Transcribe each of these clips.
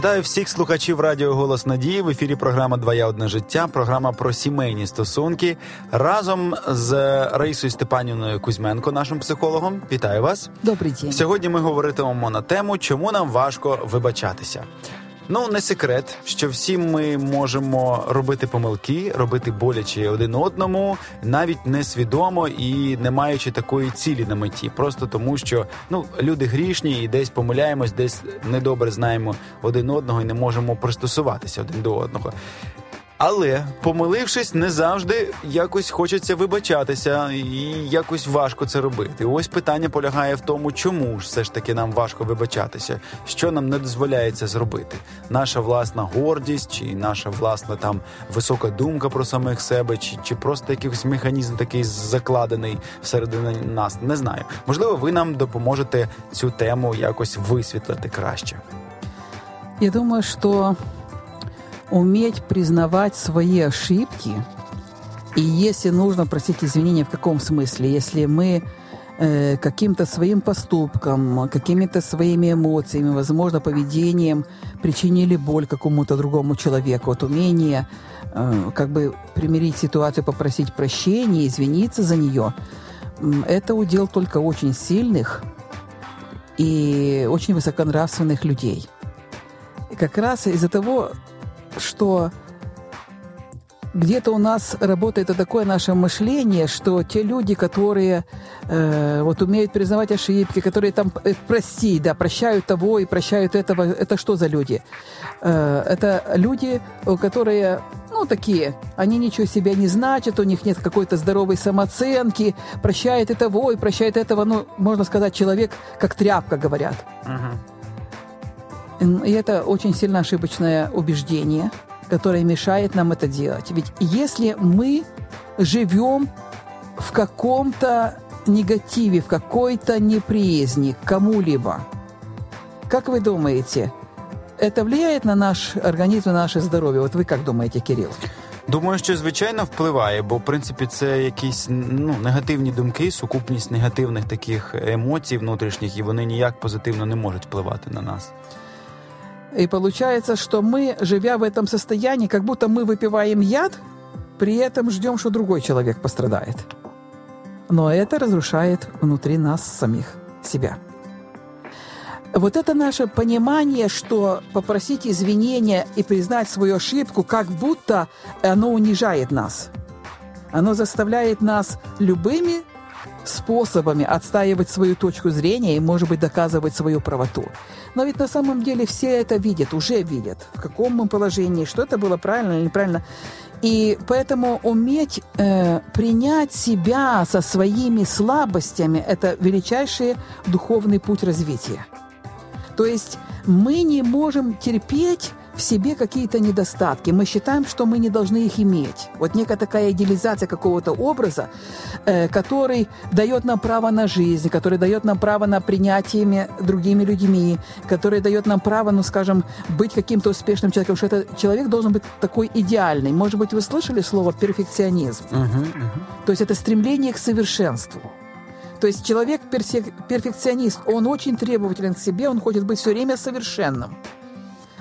Вітаю всіх слухачів Радіо Голос Надії. В ефірі програма Двоя одне життя. Програма про сімейні стосунки разом з Раїсою Степанівною Кузьменко, нашим психологом. Вітаю вас. Добрий день. Сьогодні ми говоритимемо на тему, чому нам важко вибачатися. Ну, не секрет, що всі ми можемо робити помилки, робити боляче один одному, навіть несвідомо і не маючи такої цілі на меті, просто тому, що ну люди грішні і десь помиляємось, десь недобре знаємо один одного і не можемо пристосуватися один до одного. Але помилившись, не завжди якось хочеться вибачатися, і якось важко це робити. Ось питання полягає в тому, чому ж все ж таки нам важко вибачатися, що нам не дозволяється зробити. Наша власна гордість, чи наша власна там висока думка про самих себе, чи чи просто якийсь механізм такий закладений всередині нас. Не знаю. Можливо, ви нам допоможете цю тему якось висвітлити краще. Я думаю, що уметь признавать свои ошибки, и если нужно просить извинения, в каком смысле? Если мы э, каким-то своим поступком, какими-то своими эмоциями, возможно, поведением причинили боль какому-то другому человеку, вот умение э, как бы примирить ситуацию, попросить прощения, извиниться за нее, это удел только очень сильных и очень высоконравственных людей. И как раз из-за того, что где-то у нас работает такое наше мышление, что те люди, которые э, вот умеют признавать ошибки, которые там э, простить, да, прощают того и прощают этого, это что за люди? Э, это люди, которые, ну, такие, они ничего себя не значат, у них нет какой-то здоровой самооценки, прощает и того, и прощает этого, ну, можно сказать, человек как тряпка, говорят. Uh-huh. И это очень сильно ошибочное убеждение, которое мешает нам это делать. Ведь если мы живем в каком-то негативе, в какой-то неприязни к кому-либо, как вы думаете, это влияет на наш организм, на наше здоров'я? От ви як думаєте, Кирил? Думаю, що звичайно впливає, бо в принципі це якісь ну негативні думки, сукупність негативних таких емоцій внутрішніх, і вони ніяк позитивно не можуть впливати на нас. И получается, что мы, живя в этом состоянии, как будто мы выпиваем яд, при этом ждем, что другой человек пострадает. Но это разрушает внутри нас самих себя. Вот это наше понимание, что попросить извинения и признать свою ошибку, как будто оно унижает нас. Оно заставляет нас любыми способами отстаивать свою точку зрения и, может быть, доказывать свою правоту. Но ведь на самом деле все это видят, уже видят, в каком мы положении, что это было правильно или неправильно. И поэтому уметь э, принять себя со своими слабостями – это величайший духовный путь развития. То есть мы не можем терпеть в себе какие-то недостатки. Мы считаем, что мы не должны их иметь. Вот некая такая идеализация какого-то образа, э, который дает нам право на жизнь, который дает нам право на принятие другими людьми, который дает нам право, ну, скажем, быть каким-то успешным человеком, что этот человек должен быть такой идеальный. Может быть, вы слышали слово перфекционизм? Uh-huh, uh-huh. То есть это стремление к совершенству. То есть человек перфекционист, он очень требователен к себе, он хочет быть все время совершенным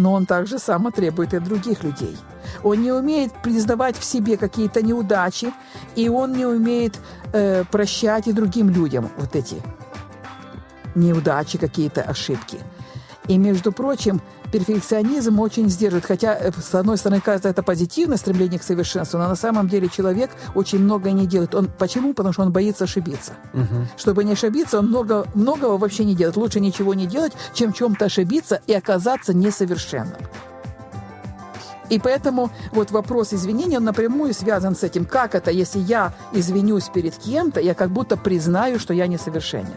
но он также само требует и других людей. Он не умеет признавать в себе какие-то неудачи, и он не умеет э, прощать и другим людям вот эти неудачи, какие-то ошибки. И, между прочим, перфекционизм очень сдерживает. Хотя, э, с одной стороны, кажется, это позитивное стремление к совершенству, но на самом деле человек очень многое не делает. Он, почему? Потому что он боится ошибиться. Угу. Чтобы не ошибиться, он много, многого вообще не делает. Лучше ничего не делать, чем в чем-то ошибиться и оказаться несовершенным. И поэтому вот вопрос извинения, он напрямую связан с этим. Как это, если я извинюсь перед кем-то, я как будто признаю, что я несовершенен.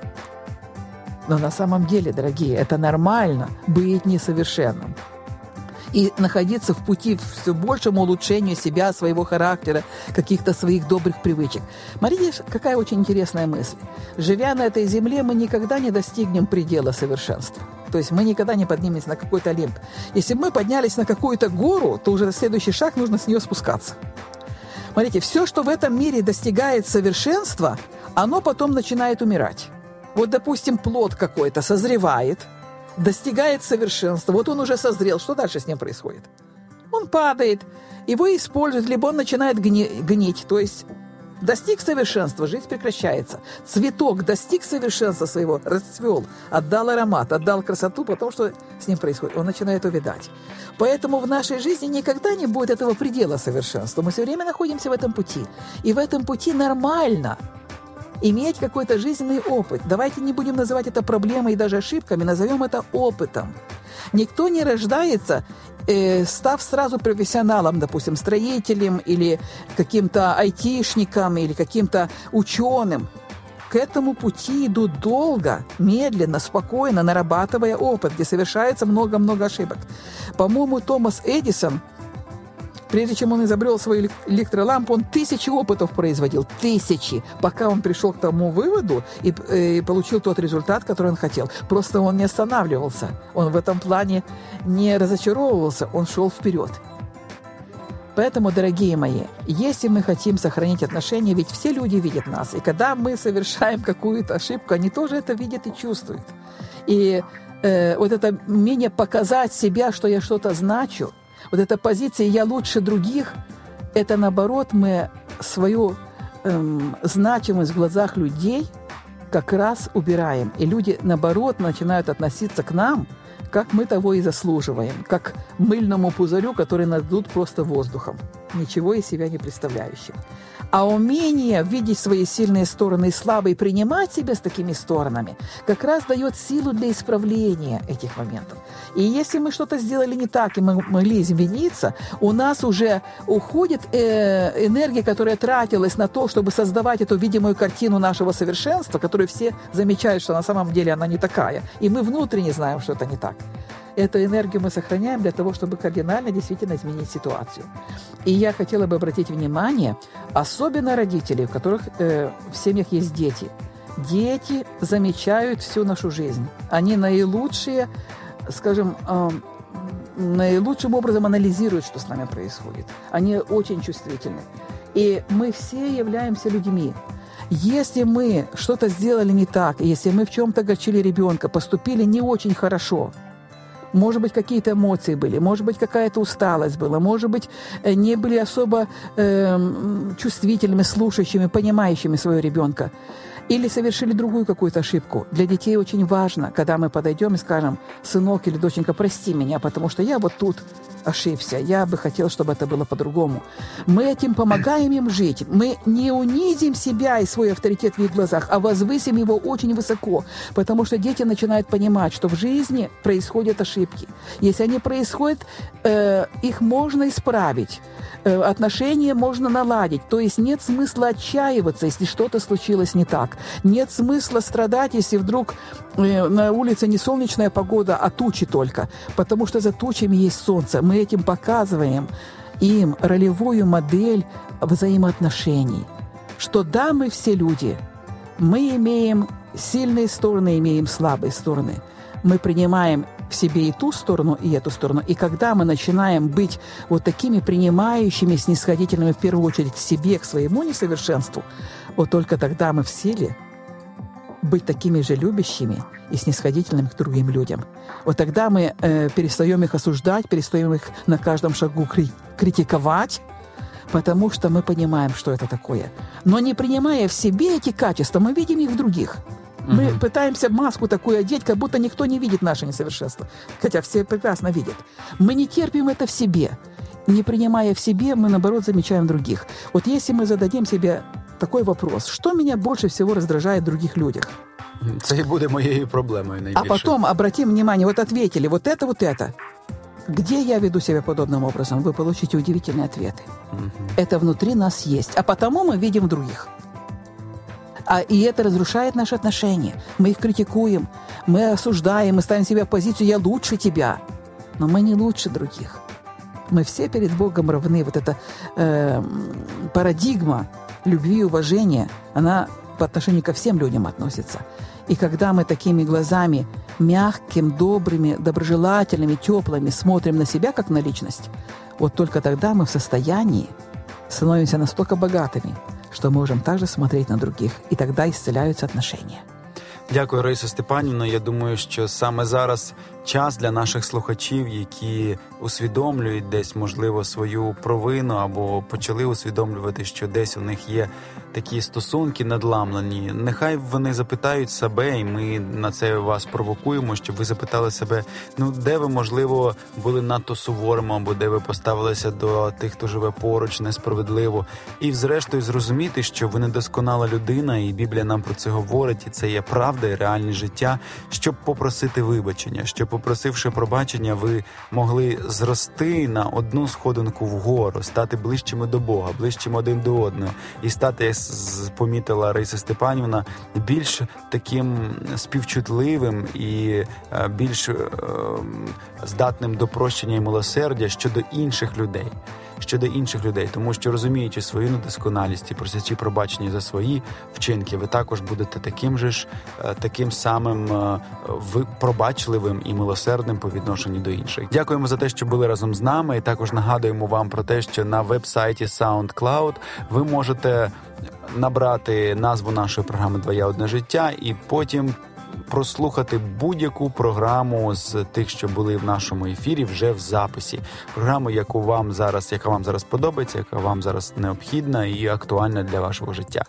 Но на самом деле, дорогие, это нормально быть несовершенным и находиться в пути все большему улучшению себя, своего характера, каких-то своих добрых привычек. Смотрите, какая очень интересная мысль. Живя на этой земле, мы никогда не достигнем предела совершенства. То есть мы никогда не поднимемся на какой-то олимп. Если мы поднялись на какую-то гору, то уже следующий шаг нужно с нее спускаться. Смотрите, все, что в этом мире достигает совершенства, оно потом начинает умирать. Вот, допустим, плод какой-то созревает, достигает совершенства, вот он уже созрел, что дальше с ним происходит? Он падает, его используют, либо он начинает гни- гнить, то есть достиг совершенства, жизнь прекращается. Цветок достиг совершенства своего, расцвел, отдал аромат, отдал красоту, потому что с ним происходит, он начинает увядать. Поэтому в нашей жизни никогда не будет этого предела совершенства. Мы все время находимся в этом пути. И в этом пути нормально иметь какой-то жизненный опыт. Давайте не будем называть это проблемой и даже ошибками, назовем это опытом. Никто не рождается, э, став сразу профессионалом, допустим, строителем или каким-то айтишником или каким-то ученым. К этому пути идут долго, медленно, спокойно, нарабатывая опыт, где совершается много-много ошибок. По-моему, Томас Эдисон – Прежде чем он изобрел свою электролампу, он тысячи опытов производил, тысячи, пока он пришел к тому выводу и, э, и получил тот результат, который он хотел. Просто он не останавливался, он в этом плане не разочаровывался, он шел вперед. Поэтому, дорогие мои, если мы хотим сохранить отношения, ведь все люди видят нас, и когда мы совершаем какую-то ошибку, они тоже это видят и чувствуют. И э, вот это умение показать себя, что я что-то значу – вот эта позиция «я лучше других» – это, наоборот, мы свою эм, значимость в глазах людей как раз убираем. И люди, наоборот, начинают относиться к нам, как мы того и заслуживаем, как мыльному пузырю, который надут просто воздухом, ничего из себя не представляющим. А умение видеть свои сильные стороны и слабые, принимать себя с такими сторонами, как раз дает силу для исправления этих моментов. И если мы что-то сделали не так, и мы могли извиниться, у нас уже уходит э, энергия, которая тратилась на то, чтобы создавать эту видимую картину нашего совершенства, которую все замечают, что на самом деле она не такая. И мы внутренне знаем, что это не так. Эту энергию мы сохраняем для того, чтобы кардинально действительно изменить ситуацию. И я хотела бы обратить внимание, особенно родителей, у которых э, в семьях есть дети. Дети замечают всю нашу жизнь. Они наилучшие, скажем, э, наилучшим образом анализируют, что с нами происходит. Они очень чувствительны. И мы все являемся людьми. Если мы что-то сделали не так, если мы в чем-то огорчили ребенка, поступили не очень хорошо – может быть, какие-то эмоции были, может быть, какая-то усталость была, может быть, э, не были особо э, чувствительными, слушающими, понимающими своего ребенка. Или совершили другую какую-то ошибку. Для детей очень важно, когда мы подойдем и скажем, сынок или доченька, прости меня, потому что я вот тут ошибся. Я бы хотел, чтобы это было по-другому. Мы этим помогаем им жить. Мы не унизим себя и свой авторитет в их глазах, а возвысим его очень высоко, потому что дети начинают понимать, что в жизни происходят ошибки. Если они происходят, э, их можно исправить. Э, отношения можно наладить. То есть нет смысла отчаиваться, если что-то случилось не так. Нет смысла страдать, если вдруг э, на улице не солнечная погода, а тучи только. Потому что за тучами есть солнце. Мы этим показываем им ролевую модель взаимоотношений. Что да, мы все люди. Мы имеем сильные стороны, имеем слабые стороны. Мы принимаем в себе и ту сторону, и эту сторону. И когда мы начинаем быть вот такими принимающими, снисходительными, в первую очередь, к себе, к своему несовершенству, вот только тогда мы в силе быть такими же любящими и снисходительными к другим людям. Вот тогда мы э, перестаем их осуждать, перестаем их на каждом шагу кри- критиковать, потому что мы понимаем, что это такое. Но не принимая в себе эти качества, мы видим их в других – мы угу. пытаемся маску такую одеть, как будто никто не видит наше несовершенство. Хотя все прекрасно видят. Мы не терпим это в себе. Не принимая в себе, мы, наоборот, замечаем других. Вот если мы зададим себе такой вопрос, что меня больше всего раздражает в других людях? Це і буде моєю проблемою найбільше. А потом обратим внимание, вот ответили, вот это, вот это. Где я веду себя подобным образом? Вы получите удивительные ответы. Угу. Это внутри нас есть. А потому мы видим других. А, и это разрушает наши отношения. Мы их критикуем, мы осуждаем, мы ставим себя в позицию «я лучше тебя». Но мы не лучше других. Мы все перед Богом равны. Вот эта э, парадигма любви и уважения, она по отношению ко всем людям относится. И когда мы такими глазами, мягким, добрыми, доброжелательными, теплыми смотрим на себя как на личность, вот только тогда мы в состоянии становимся настолько богатыми, что можем также смотреть на других, и тогда исцеляются отношения. Дякую, Раїса Степанівна. Я думаю, що саме зараз час для наших слухачів, які усвідомлюють десь, можливо, свою провину або почали усвідомлювати, що десь у них є такі стосунки надламлені. Нехай вони запитають себе, і ми на це вас провокуємо, щоб ви запитали себе, ну де ви можливо були надто суворими, або де ви поставилися до тих, хто живе поруч, несправедливо, і зрештою зрозуміти, що ви недосконала людина, і Біблія нам про це говорить, і це є правда і реальне життя, щоб попросити вибачення, щоб попросивши пробачення, ви могли зрости на одну сходинку вгору, стати ближчими до Бога, ближчими один до одного, і стати, як помітила Раїса Степанівна, більш таким співчутливим і е, більш ем, здатним до прощення і милосердя щодо інших людей щодо інших людей, тому що розуміючи свою недосконалість і просячи пробачення за свої вчинки, ви також будете таким же ж е, таким самим е, пробачливим і милосердним по відношенню до інших. Дякуємо за те, що були разом з нами. І також нагадуємо вам про те, що на веб-сайті SoundCloud ви можете набрати назву нашої програми Твоє одне життя і потім прослухати будь-яку програму з тих, що були в нашому ефірі, вже в записі. Програму, яку вам зараз, яка вам зараз подобається, яка вам зараз необхідна і актуальна для вашого життя.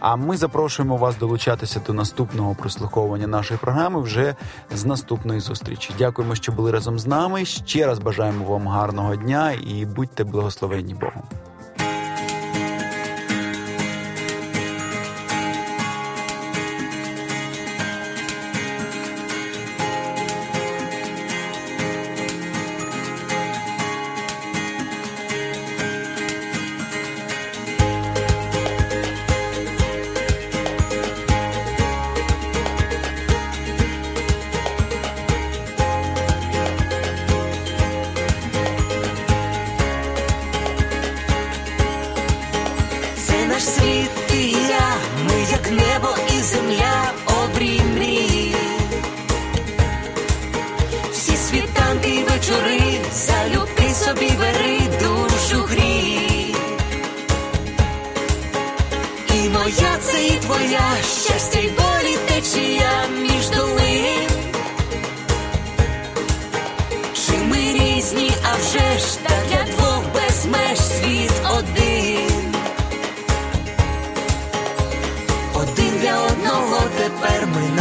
А ми запрошуємо вас долучатися до наступного прослуховування нашої програми вже з наступної зустрічі. Дякуємо, що були разом з нами. Ще раз бажаємо вам гарного дня і будьте благословенні Богом. He's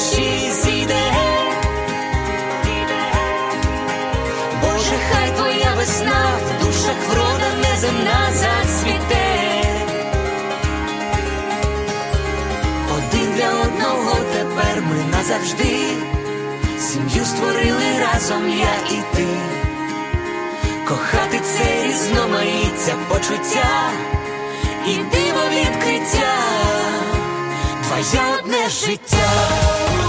душі зійде. Боже, хай твоя весна в душах врода неземна зацвіте. Один для одного тепер ми назавжди. Сім'ю створили разом я і ти, кохати це різноманіття почуття і диво відкриття, твоє одне життя.